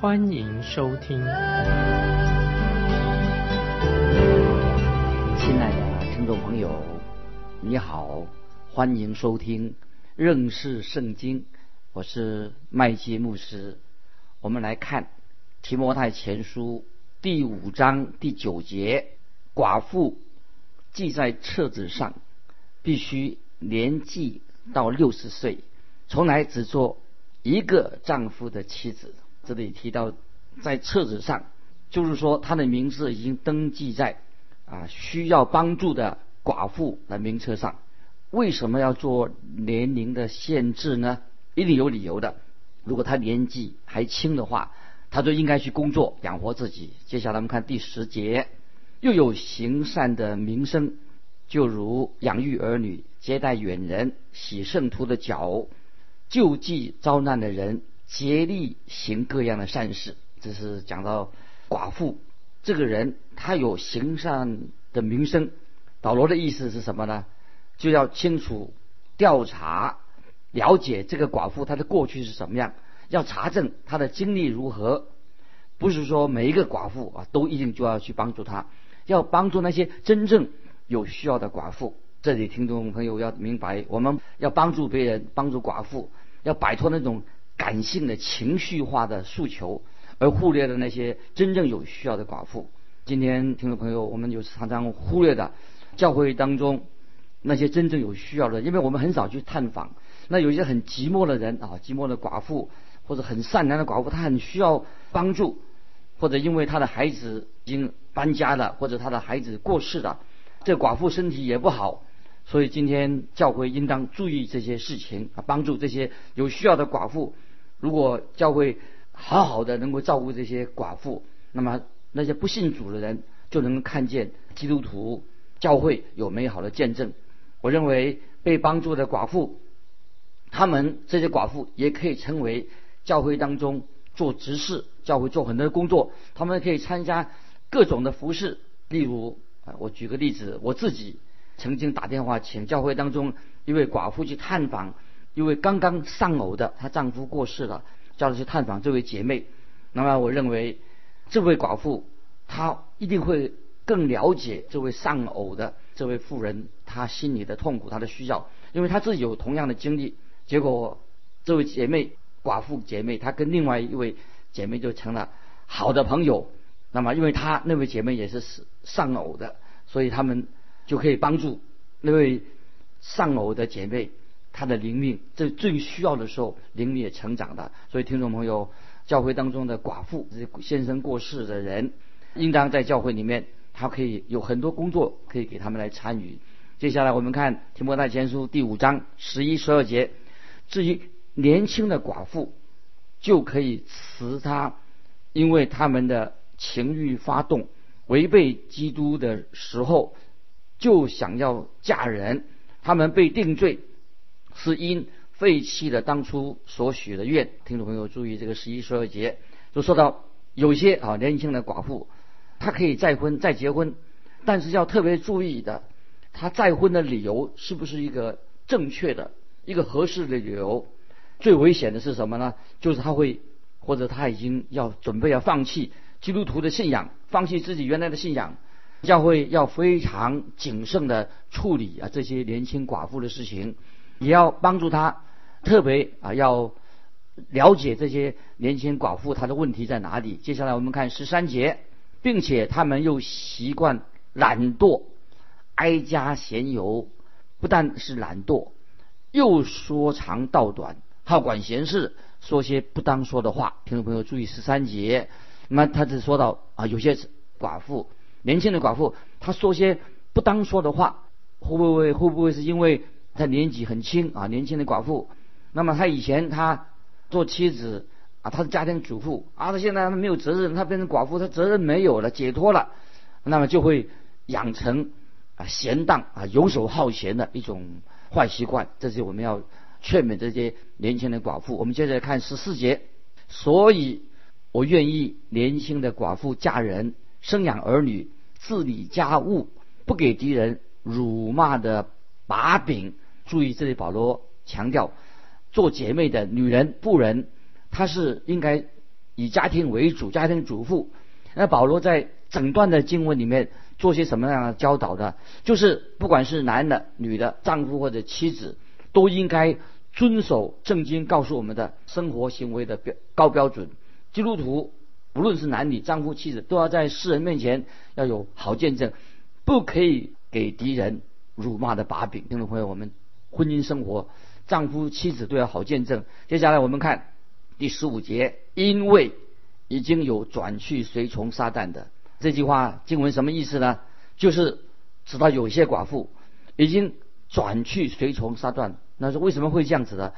欢迎收听。亲爱的听众朋友，你好，欢迎收听认识圣经。我是麦基牧师，我们来看提摩太前书第五章第九节：寡妇记在册子上，必须年纪到六十岁，从来只做一个丈夫的妻子。这里提到在册子上，就是说他的名字已经登记在啊需要帮助的寡妇的名册上。为什么要做年龄的限制呢？一定有理由的。如果他年纪还轻的话，他就应该去工作养活自己。接下来我们看第十节，又有行善的名声，就如养育儿女、接待远人、洗圣徒的脚、救济遭难的人、竭力行各样的善事。这是讲到寡妇这个人，他有行善的名声。保罗的意思是什么呢？就要清楚调查。了解这个寡妇她的过去是什么样，要查证她的经历如何，不是说每一个寡妇啊都一定就要去帮助她，要帮助那些真正有需要的寡妇。这里听众朋友要明白，我们要帮助别人，帮助寡妇，要摆脱那种感性的情绪化的诉求，而忽略了那些真正有需要的寡妇。今天听众朋友，我们就常常忽略的教会当中那些真正有需要的，因为我们很少去探访。那有一些很寂寞的人啊，寂寞的寡妇，或者很善良的寡妇，她很需要帮助，或者因为她的孩子已经搬家了，或者她的孩子过世了，这寡妇身体也不好，所以今天教会应当注意这些事情啊，帮助这些有需要的寡妇。如果教会好好的能够照顾这些寡妇，那么那些不信主的人就能够看见基督徒教会有美好的见证。我认为被帮助的寡妇。他们这些寡妇也可以成为教会当中做执事，教会做很多的工作。他们可以参加各种的服饰，例如啊，我举个例子，我自己曾经打电话请教会当中一位寡妇去探访一位刚刚丧偶的，她丈夫过世了，叫她去探访这位姐妹。那么我认为这位寡妇她一定会更了解这位丧偶的这位妇人她心里的痛苦，她的需要，因为她自己有同样的经历。结果，这位姐妹寡妇姐妹，她跟另外一位姐妹就成了好的朋友。那么，因为她那位姐妹也是丧偶的，所以他们就可以帮助那位丧偶的姐妹，他的灵命在最需要的时候灵命也成长的。所以，听众朋友，教会当中的寡妇，先生过世的人，应当在教会里面，他可以有很多工作可以给他们来参与。接下来，我们看《提摩太前书》第五章十一、十二节。至于年轻的寡妇，就可以辞他，因为他们的情欲发动，违背基督的时候，就想要嫁人。他们被定罪，是因废弃了当初所许的愿。听众朋友注意，这个十一十二节就说到，有些啊年轻的寡妇，她可以再婚再结婚，但是要特别注意的，她再婚的理由是不是一个正确的？一个合适的理由，最危险的是什么呢？就是她会，或者她已经要准备要放弃基督徒的信仰，放弃自己原来的信仰。教会要非常谨慎的处理啊这些年轻寡妇的事情，也要帮助他，特别啊要了解这些年轻寡妇她的问题在哪里。接下来我们看十三节，并且他们又习惯懒惰，哀家闲游，不但是懒惰。又说长道短，好管闲事，说些不当说的话。听众朋友注意十三节，那么他只说到啊，有些寡妇，年轻的寡妇，她说些不当说的话，会不会会不会是因为她年纪很轻啊？年轻的寡妇，那么她以前她做妻子啊，她是家庭主妇啊，她现在她没有责任，她变成寡妇，她责任没有了，解脱了，那么就会养成啊闲荡啊游手好闲的一种坏习惯。这是我们要劝勉这些年轻的寡妇。我们接着看十四节，所以我愿意年轻的寡妇嫁人，生养儿女，自理家务，不给敌人辱骂的把柄。注意，这里保罗强调，做姐妹的女人、妇人，她是应该以家庭为主，家庭主妇。那保罗在整段的经文里面做些什么样的教导呢？就是不管是男的、女的，丈夫或者妻子，都应该遵守圣经告诉我们的生活行为的标高标准。基督徒无论是男女、丈夫、妻子，都要在世人面前要有好见证，不可以给敌人辱骂的把柄。听众朋友，我们。婚姻生活，丈夫妻子都要好见证。接下来我们看第十五节，因为已经有转去随从撒旦的这句话经文什么意思呢？就是知道有些寡妇已经转去随从撒旦，那是为什么会这样子呢？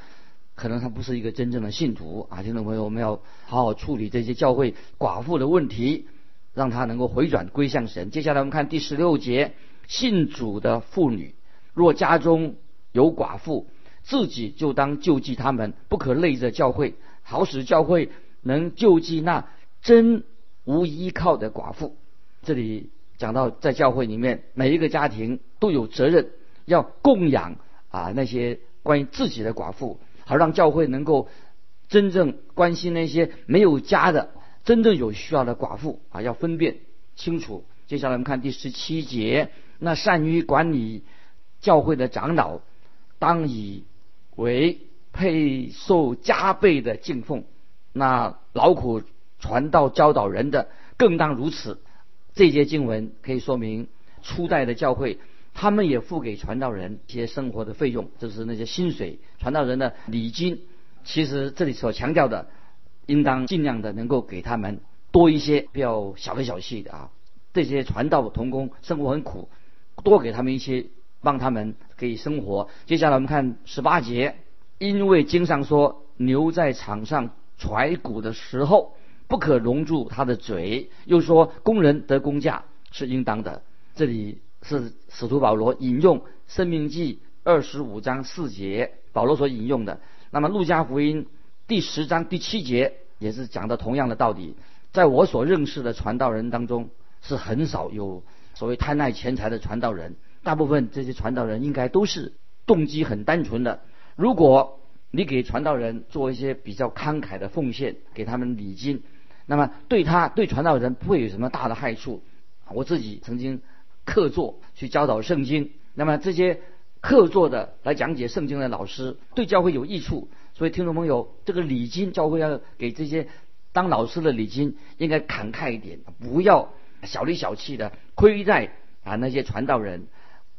可能他不是一个真正的信徒啊！听众朋友，我们要好好处理这些教会寡妇的问题，让他能够回转归向神。接下来我们看第十六节，信主的妇女若家中。有寡妇，自己就当救济他们，不可累着教会，好使教会能救济那真无依靠的寡妇。这里讲到，在教会里面，每一个家庭都有责任要供养啊那些关于自己的寡妇，好让教会能够真正关心那些没有家的、真正有需要的寡妇啊，要分辨清楚。接下来我们看第十七节，那善于管理教会的长老。当以为配受加倍的敬奉，那劳苦传道教导人的更当如此。这节经文可以说明初代的教会，他们也付给传道人一些生活的费用，就是那些薪水、传道人的礼金。其实这里所强调的，应当尽量的能够给他们多一些，不要小来小气的啊。这些传道童工生活很苦，多给他们一些。帮他们可以生活。接下来我们看十八节，因为经上说，牛在场上踹骨的时候，不可笼住它的嘴。又说，工人得工价是应当的。这里是使徒保罗引用《生命记》二十五章四节，保罗所引用的。那么《路加福音》第十章第七节也是讲的同样的道理。在我所认识的传道人当中，是很少有所谓贪爱钱财的传道人。大部分这些传道人应该都是动机很单纯的。如果你给传道人做一些比较慷慨的奉献，给他们礼金，那么对他对传道人不会有什么大的害处。我自己曾经客座去教导圣经，那么这些客座的来讲解圣经的老师对教会有益处。所以听众朋友，这个礼金教会要给这些当老师的礼金应该慷慨一点，不要小里小气的亏待啊那些传道人。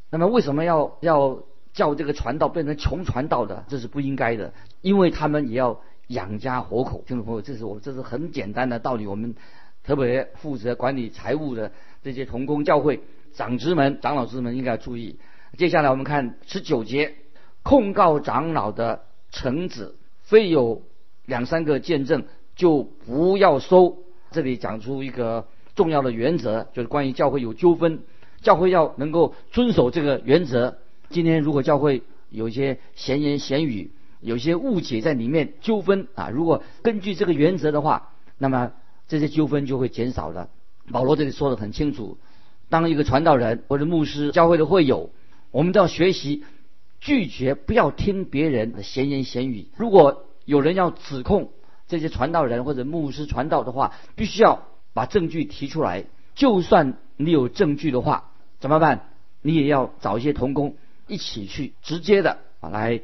那么为什么要要叫这个传道变成穷传道的？这是不应该的，因为他们也要养家活口。听众朋友，这是我这是很简单的道理。我们特别负责管理财务的这些同工教会长职们、长老师们应该要注意。接下来我们看十九节，控告长老的臣子，非有两三个见证，就不要收。这里讲出一个重要的原则，就是关于教会有纠纷。教会要能够遵守这个原则。今天如果教会有一些闲言闲语，有些误解在里面纠纷啊，如果根据这个原则的话，那么这些纠纷就会减少了。保罗这里说的很清楚，当一个传道人或者牧师，教会的会友，我们都要学习拒绝，不要听别人的闲言闲语。如果有人要指控这些传道人或者牧师传道的话，必须要把证据提出来。就算你有证据的话，怎么办？你也要找一些同工一起去直接的啊来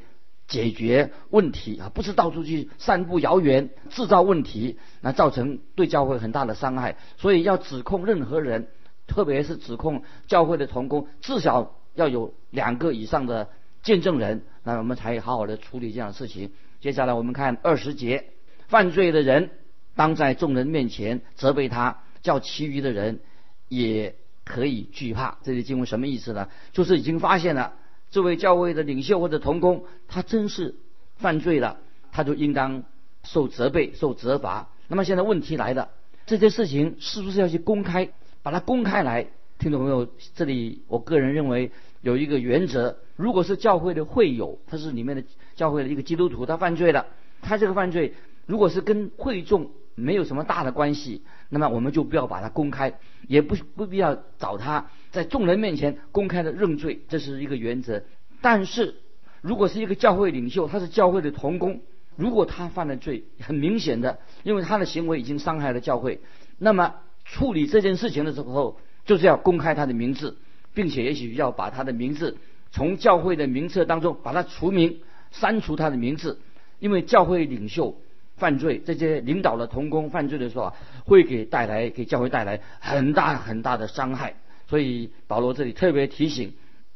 解决问题啊，不是到处去散布谣言、制造问题，那造成对教会很大的伤害。所以要指控任何人，特别是指控教会的同工，至少要有两个以上的见证人，那我们才好好的处理这样的事情。接下来我们看二十节，犯罪的人当在众人面前责备他，叫其余的人也。可以惧怕，这些经文什么意思呢？就是已经发现了这位教会的领袖或者同工，他真是犯罪了，他就应当受责备、受责罚。那么现在问题来了，这些事情是不是要去公开，把它公开来？听众朋友，这里我个人认为有一个原则：如果是教会的会友，他是里面的教会的一个基督徒，他犯罪了，他这个犯罪如果是跟会众没有什么大的关系，那么我们就不要把它公开，也不不必要找他在众人面前公开的认罪，这是一个原则。但是如果是一个教会领袖，他是教会的同工，如果他犯了罪，很明显的，因为他的行为已经伤害了教会，那么处理这件事情的时候，就是要公开他的名字，并且也许要把他的名字从教会的名册当中把他除名，删除他的名字，因为教会领袖犯罪，这些领导的同工犯罪的时候啊，会给带来给教会带来很大很大的伤害，所以保罗这里特别提醒。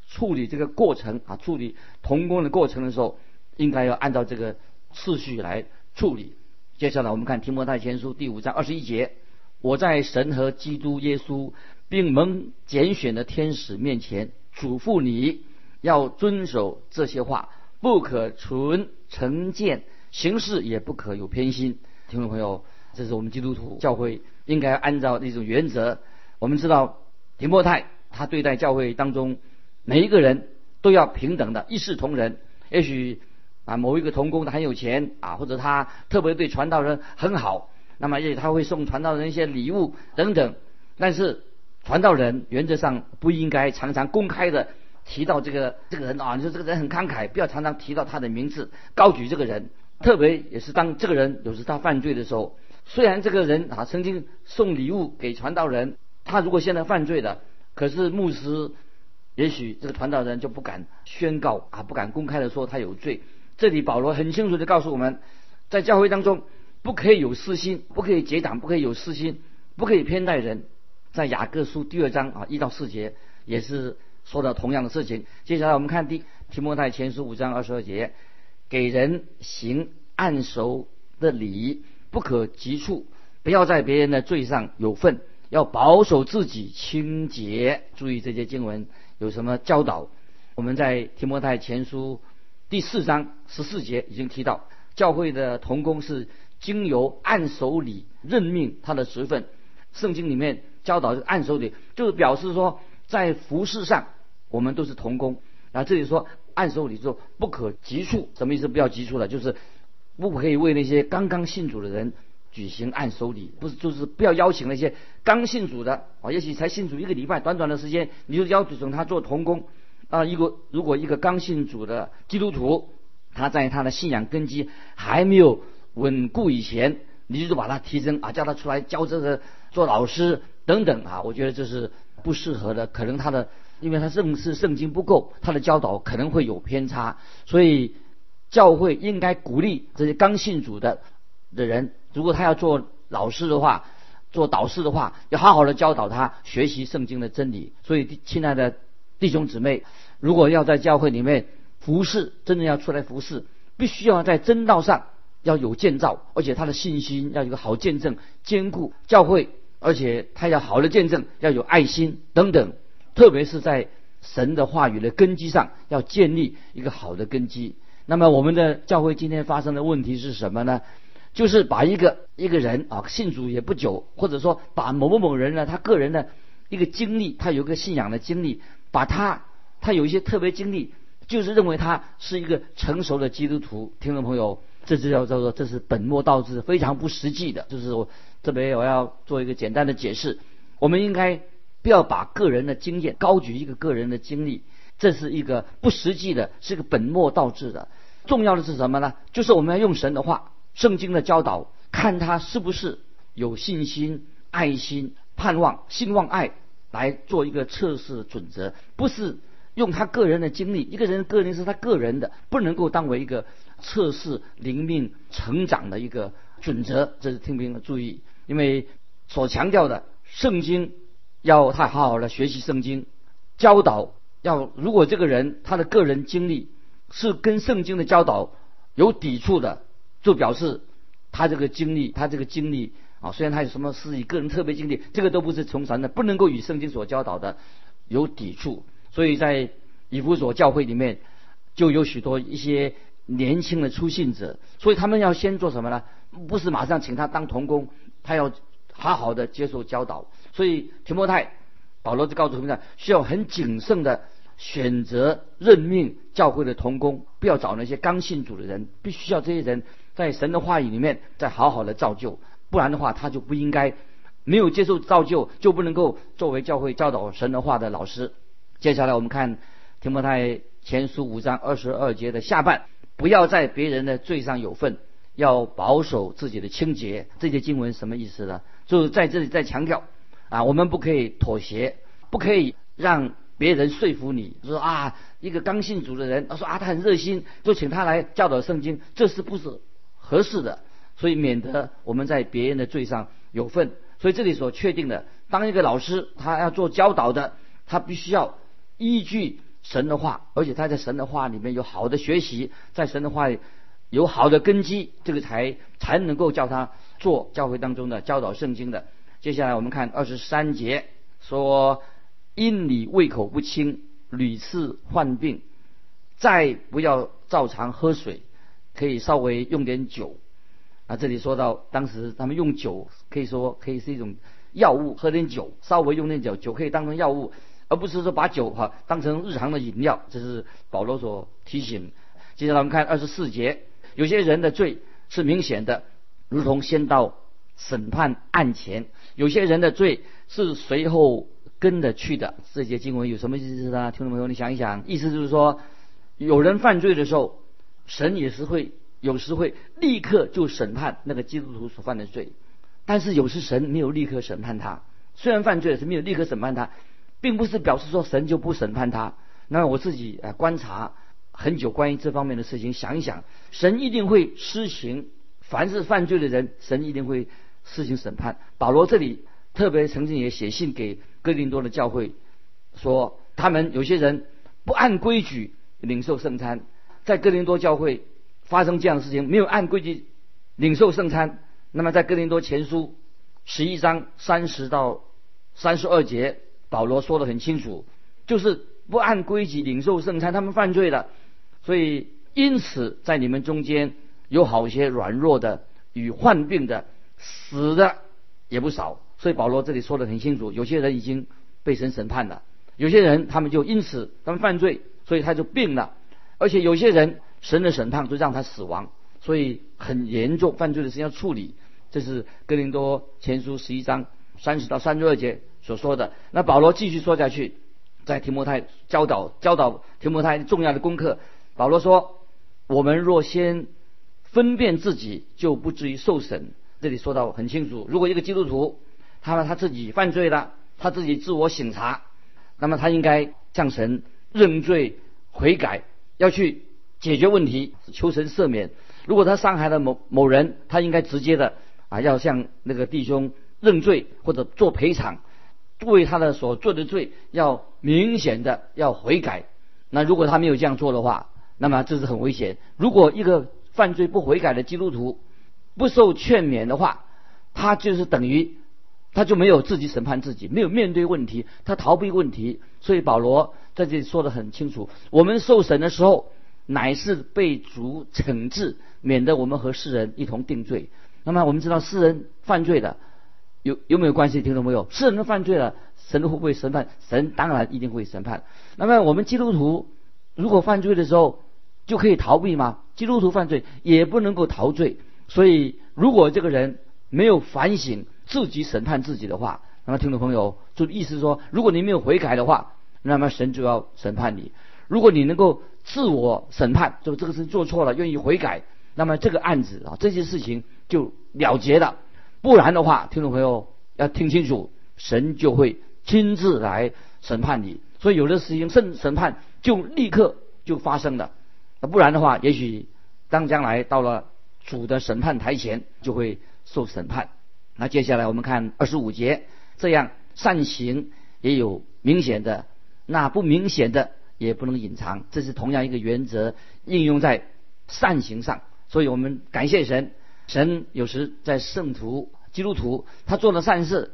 处理这个过程啊，处理童工的过程的时候，应该要按照这个次序来处理。接下来我们看提摩太前书第五章二十一节：我在神和基督耶稣并蒙拣选的天使面前嘱咐你，要遵守这些话，不可存成见，行事也不可有偏心。听众朋友，这是我们基督徒教会应该按照的一种原则。我们知道提摩太他对待教会当中。每一个人都要平等的，一视同仁。也许啊，某一个童工他很有钱啊，或者他特别对传道人很好，那么也许他会送传道人一些礼物等等。但是传道人原则上不应该常常公开的提到这个这个人啊，你说这个人很慷慨，不要常常提到他的名字，高举这个人。特别也是当这个人有时他犯罪的时候，虽然这个人啊曾经送礼物给传道人，他如果现在犯罪了，可是牧师。也许这个传道人就不敢宣告啊，不敢公开的说他有罪。这里保罗很清楚的告诉我们，在教会当中不可以有私心，不可以结党，不可以有私心，不可以偏待人。在雅各书第二章啊一到四节也是说到同样的事情。接下来我们看第提摩太前书五章二十二节，给人行按手的礼，不可急促，不要在别人的罪上有份，要保守自己清洁。注意这些经文。有什么教导？我们在提摩太前书第四章十四节已经提到，教会的同工是经由按手礼任命他的职分。圣经里面教导这个按手礼，就是表示说在服饰上我们都是同工。那这里说按手礼说不可急促，什么意思？不要急促了，就是不可以为那些刚刚信主的人。举行按手礼，不是就是不要邀请那些刚信主的啊，也许才信主一个礼拜，短短的时间你就邀请他做童工啊。一个如果一个刚信主的基督徒，他在他的信仰根基还没有稳固以前，你就把他提升啊，叫他出来教这个做老师等等啊，我觉得这是不适合的。可能他的因为他认识圣经不够，他的教导可能会有偏差，所以教会应该鼓励这些刚信主的的人。如果他要做老师的话，做导师的话，要好好的教导他学习圣经的真理。所以，亲爱的弟兄姊妹，如果要在教会里面服侍，真正要出来服侍，必须要在真道上要有建造，而且他的信心要有个好见证，兼顾教会，而且他要好的见证，要有爱心等等。特别是在神的话语的根基上，要建立一个好的根基。那么，我们的教会今天发生的问题是什么呢？就是把一个一个人啊信主也不久，或者说把某某某人呢，他个人的一个经历，他有个信仰的经历，把他他有一些特别经历，就是认为他是一个成熟的基督徒。听众朋友，这就叫叫做这是本末倒置，非常不实际的。就是我这边我要做一个简单的解释，我们应该不要把个人的经验高举一个个人的经历，这是一个不实际的，是一个本末倒置的。重要的是什么呢？就是我们要用神的话。圣经的教导，看他是不是有信心、爱心、盼望、信望爱来做一个测试准则，不是用他个人的经历。一个人个人是他个人的，不能够当为一个测试灵命成长的一个准则。这是听兵注意，因为所强调的圣经要他好好的学习圣经教导。要如果这个人他的个人经历是跟圣经的教导有抵触的。就表示他这个经历，他这个经历啊，虽然他有什么是以个人特别经历，这个都不是从神的，不能够与圣经所教导的有抵触。所以在以弗所教会里面，就有许多一些年轻的出信者，所以他们要先做什么呢？不是马上请他当童工，他要好好的接受教导。所以提摩太，保罗就告诉他们，需要很谨慎的选择任命教会的童工，不要找那些刚信主的人，必须要这些人在神的话语里面再好好的造就，不然的话他就不应该没有接受造就，就不能够作为教会教导神的话的老师。接下来我们看提摩太前书五章二十二节的下半，不要在别人的罪上有份。要保守自己的清洁，这些经文什么意思呢？就是在这里在强调啊，我们不可以妥协，不可以让别人说服你说啊，一个刚信主的人，他说啊，他很热心，就请他来教导圣经，这是不是合适的？所以免得我们在别人的罪上有份。所以这里所确定的，当一个老师他要做教导的，他必须要依据神的话，而且他在神的话里面有好的学习，在神的话里。有好的根基，这个才才能够叫他做教会当中的教导圣经的。接下来我们看二十三节，说因你胃口不清，屡次患病，再不要照常喝水，可以稍微用点酒。啊，这里说到当时他们用酒，可以说可以是一种药物，喝点酒，稍微用点酒，酒可以当成药物，而不是说把酒哈当成日常的饮料。这是保罗所提醒。接下来我们看二十四节。有些人的罪是明显的，如同先到审判案前；有些人的罪是随后跟着去的。这些经文有什么意思呢？听众朋友，你想一想，意思就是说，有人犯罪的时候，神也是会有时会立刻就审判那个基督徒所犯的罪，但是有时神没有立刻审判他。虽然犯罪是没有立刻审判他，并不是表示说神就不审判他。那我自己啊观察。很久关于这方面的事情，想一想，神一定会施行，凡是犯罪的人，神一定会施行审判。保罗这里特别曾经也写信给哥林多的教会，说他们有些人不按规矩领受圣餐，在哥林多教会发生这样的事情，没有按规矩领受圣餐。那么在哥林多前书十一章三十到三十二节，保罗说的很清楚，就是不按规矩领受圣餐，他们犯罪了。所以，因此，在你们中间有好些软弱的与患病的，死的也不少。所以保罗这里说的很清楚，有些人已经被神审判了，有些人他们就因此他们犯罪，所以他就病了，而且有些人神的审判就让他死亡，所以很严重，犯罪的事要处理。这是哥林多前书十一章三十到三十二节所说的。那保罗继续说下去，在提摩太教导教导提摩太重要的功课。保罗说：“我们若先分辨自己，就不至于受审。”这里说到很清楚，如果一个基督徒他他自己犯罪了，他自己自我省察，那么他应该向神认罪悔改，要去解决问题，求神赦免。如果他伤害了某某人，他应该直接的啊，要向那个弟兄认罪或者做赔偿，为他的所做的罪要明显的要悔改。那如果他没有这样做的话，那么这是很危险。如果一个犯罪不悔改的基督徒不受劝勉的话，他就是等于他就没有自己审判自己，没有面对问题，他逃避问题。所以保罗在这里说的很清楚：我们受审的时候，乃是被主惩治，免得我们和世人一同定罪。那么我们知道世人犯罪的有有没有关系？听懂没有？世人犯罪了，神会不会审判？神当然一定会审判。那么我们基督徒如果犯罪的时候，就可以逃避吗？基督徒犯罪也不能够逃罪，所以如果这个人没有反省自己审判自己的话，那么听众朋友就意思说，如果你没有悔改的话，那么神就要审判你。如果你能够自我审判，就这个事做错了，愿意悔改，那么这个案子啊，这些事情就了结了。不然的话，听众朋友要听清楚，神就会亲自来审判你。所以有的事情审审判就立刻就发生了。不然的话，也许当将来到了主的审判台前，就会受审判。那接下来我们看二十五节，这样善行也有明显的，那不明显的也不能隐藏，这是同样一个原则应用在善行上。所以我们感谢神，神有时在圣徒基督徒他做了善事，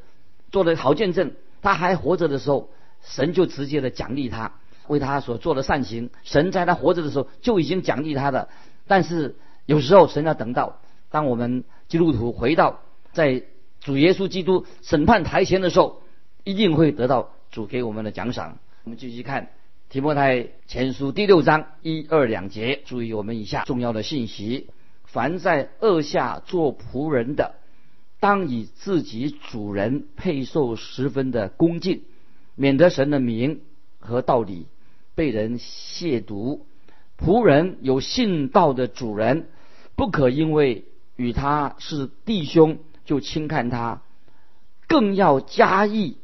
做了好见证，他还活着的时候，神就直接的奖励他。为他所做的善行，神在他活着的时候就已经奖励他的。但是有时候神要等到当我们基督徒回到在主耶稣基督审判台前的时候，一定会得到主给我们的奖赏。我们继续看提摩太前书第六章一二两节，注意我们以下重要的信息：凡在恶下做仆人的，当以自己主人配受十分的恭敬，免得神的名和道理被人亵渎。仆人有信道的主人，不可因为与他是弟兄就轻看他，更要加意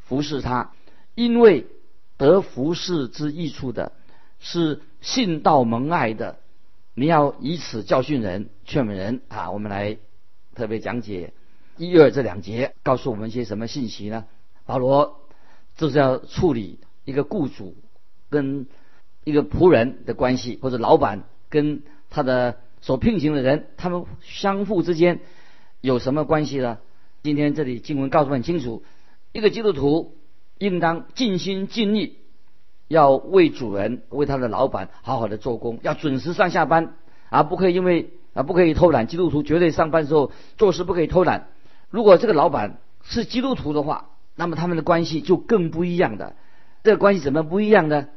服侍他，因为得服侍之益处的是信道蒙爱的。你要以此教训人、劝勉人啊！我们来特别讲解一二这两节，告诉我们一些什么信息呢？保罗就是要处理一个雇主跟。一个仆人的关系，或者老板跟他的所聘请的人，他们相互之间有什么关系呢？今天这里经文告诉很清楚，一个基督徒应当尽心尽力，要为主人、为他的老板好好的做工，要准时上下班，而不可以因为啊不可以偷懒。基督徒绝对上班时候做事不可以偷懒。如果这个老板是基督徒的话，那么他们的关系就更不一样的。这个关系怎么不一样呢？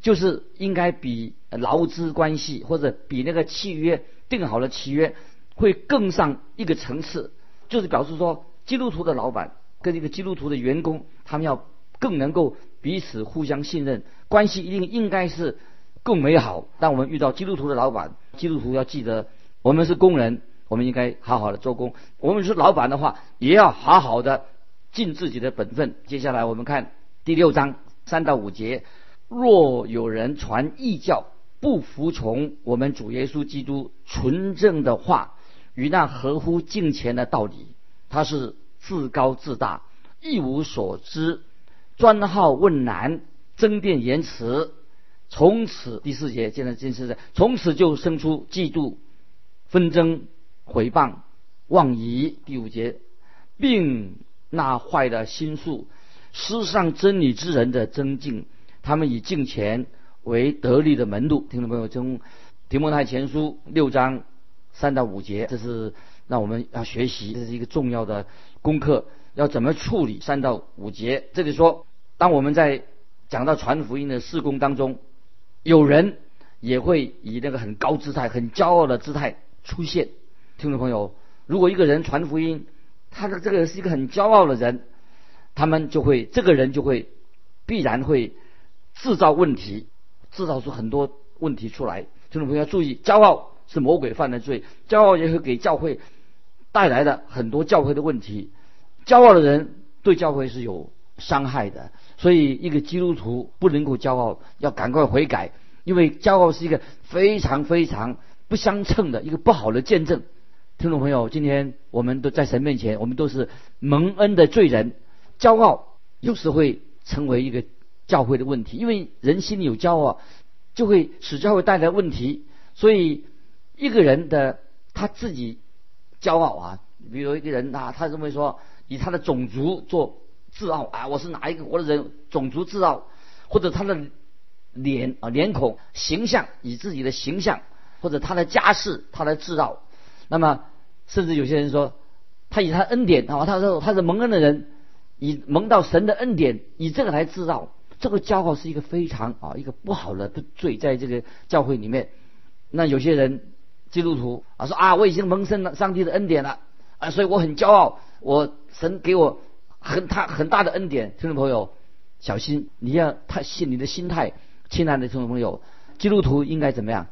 就是应该比劳资关系或者比那个契约定好了契约会更上一个层次，就是表示说基督徒的老板跟一个基督徒的员工，他们要更能够彼此互相信任，关系一定应该是更美好。当我们遇到基督徒的老板，基督徒要记得我们是工人，我们应该好好的做工；我们是老板的话，也要好好的尽自己的本分。接下来我们看第六章三到五节。若有人传异教，不服从我们主耶稣基督纯正的话与那合乎敬虔的道理，他是自高自大，一无所知，专好问难，争辩言辞。从此第四节，现在真是的，从此就生出嫉妒、纷争、毁谤、妄疑。第五节，并那坏的心术，失上真理之人的增进。他们以敬钱为得力的门路，听众朋友，从提摩太前书六章三到五节，这是让我们要学习，这是一个重要的功课，要怎么处理三到五节。这里说，当我们在讲到传福音的事工当中，有人也会以那个很高姿态、很骄傲的姿态出现。听众朋友，如果一个人传福音，他的这个人是一个很骄傲的人，他们就会，这个人就会必然会。制造问题，制造出很多问题出来。听众朋友要注意，骄傲是魔鬼犯的罪，骄傲也会给教会带来的很多教会的问题。骄傲的人对教会是有伤害的，所以一个基督徒不能够骄傲，要赶快悔改，因为骄傲是一个非常非常不相称的一个不好的见证。听众朋友，今天我们都在神面前，我们都是蒙恩的罪人，骄傲有时会成为一个。教会的问题，因为人心里有骄傲，就会使教会带来问题。所以一个人的他自己骄傲啊，比如一个人啊，他认为说以他的种族做自傲啊，我是哪一个国的人，种族自傲，或者他的脸啊脸孔形象以自己的形象或者他的家世他来自傲。那么甚至有些人说，他以他恩典啊，他说他是蒙恩的人，以蒙到神的恩典，以这个来自傲。这个骄傲是一个非常啊一个不好的罪，在这个教会里面，那有些人基督徒啊说啊我已经蒙圣了上帝的恩典了啊，所以我很骄傲，我神给我很大很大的恩典。听众朋友，小心你要他心你的心态，亲爱的听众朋友，基督徒应该怎么样？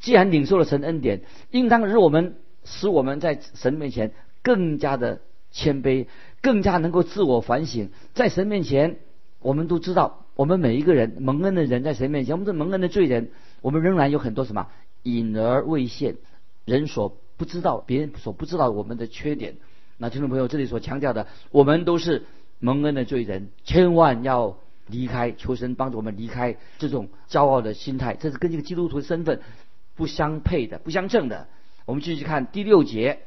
既然领受了神恩典，应当使我们使我们在神面前更加的谦卑，更加能够自我反省，在神面前我们都知道。我们每一个人蒙恩的人，在神面前，我们是蒙恩的罪人。我们仍然有很多什么隐而未现，人所不知道，别人所不知道我们的缺点。那听众朋友，这里所强调的，我们都是蒙恩的罪人，千万要离开，求神帮助我们离开这种骄傲的心态，这是跟这个基督徒的身份不相配的、不相称的。我们继续看第六节，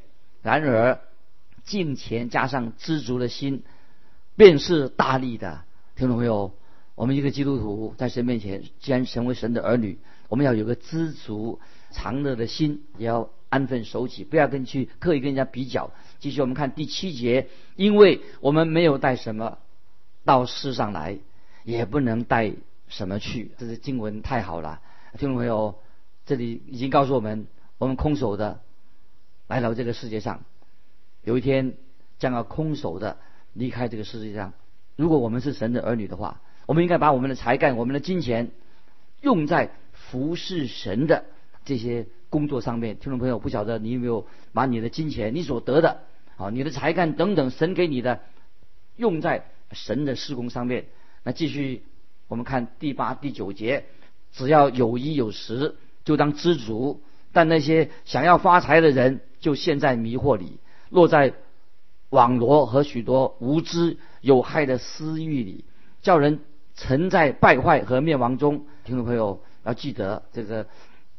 然而敬虔加上知足的心，便是大力的。听众朋友。我们一个基督徒在神面前，既然成为神的儿女，我们要有个知足常乐的心，也要安分守己，不要跟去刻意跟人家比较。继续我们看第七节，因为我们没有带什么到世上来，也不能带什么去。这是经文太好了，听众朋友，这里已经告诉我们，我们空手的来到这个世界上，有一天将要空手的离开这个世界上。如果我们是神的儿女的话，我们应该把我们的才干、我们的金钱用在服侍神的这些工作上面。听众朋友，不晓得你有没有把你的金钱、你所得的。啊，你的才干等等，神给你的，用在神的施工上面。那继续，我们看第八、第九节，只要有一有十，就当知足。但那些想要发财的人，就陷在迷惑里，落在网罗和许多无知有害的私欲里，叫人沉在败坏和灭亡中。听众朋友要记得，这个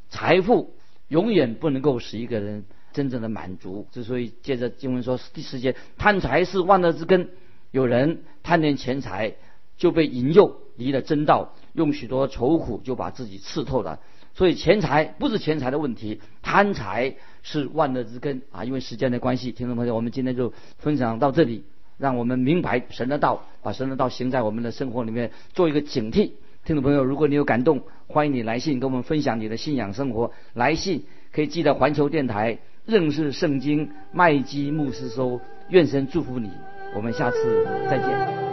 财富永远不能够使一个人。真正的满足，之所以接着经文说第十节，贪财是万恶之根。有人贪恋钱财，就被引诱离了真道，用许多愁苦就把自己刺透了。所以钱财不是钱财的问题，贪财是万恶之根啊！因为时间的关系，听众朋友，我们今天就分享到这里，让我们明白神的道，把神的道行在我们的生活里面，做一个警惕。听众朋友，如果你有感动，欢迎你来信跟我们分享你的信仰生活。来信可以寄到环球电台。认识圣经，麦基牧师收：“愿神祝福你，我们下次再见。”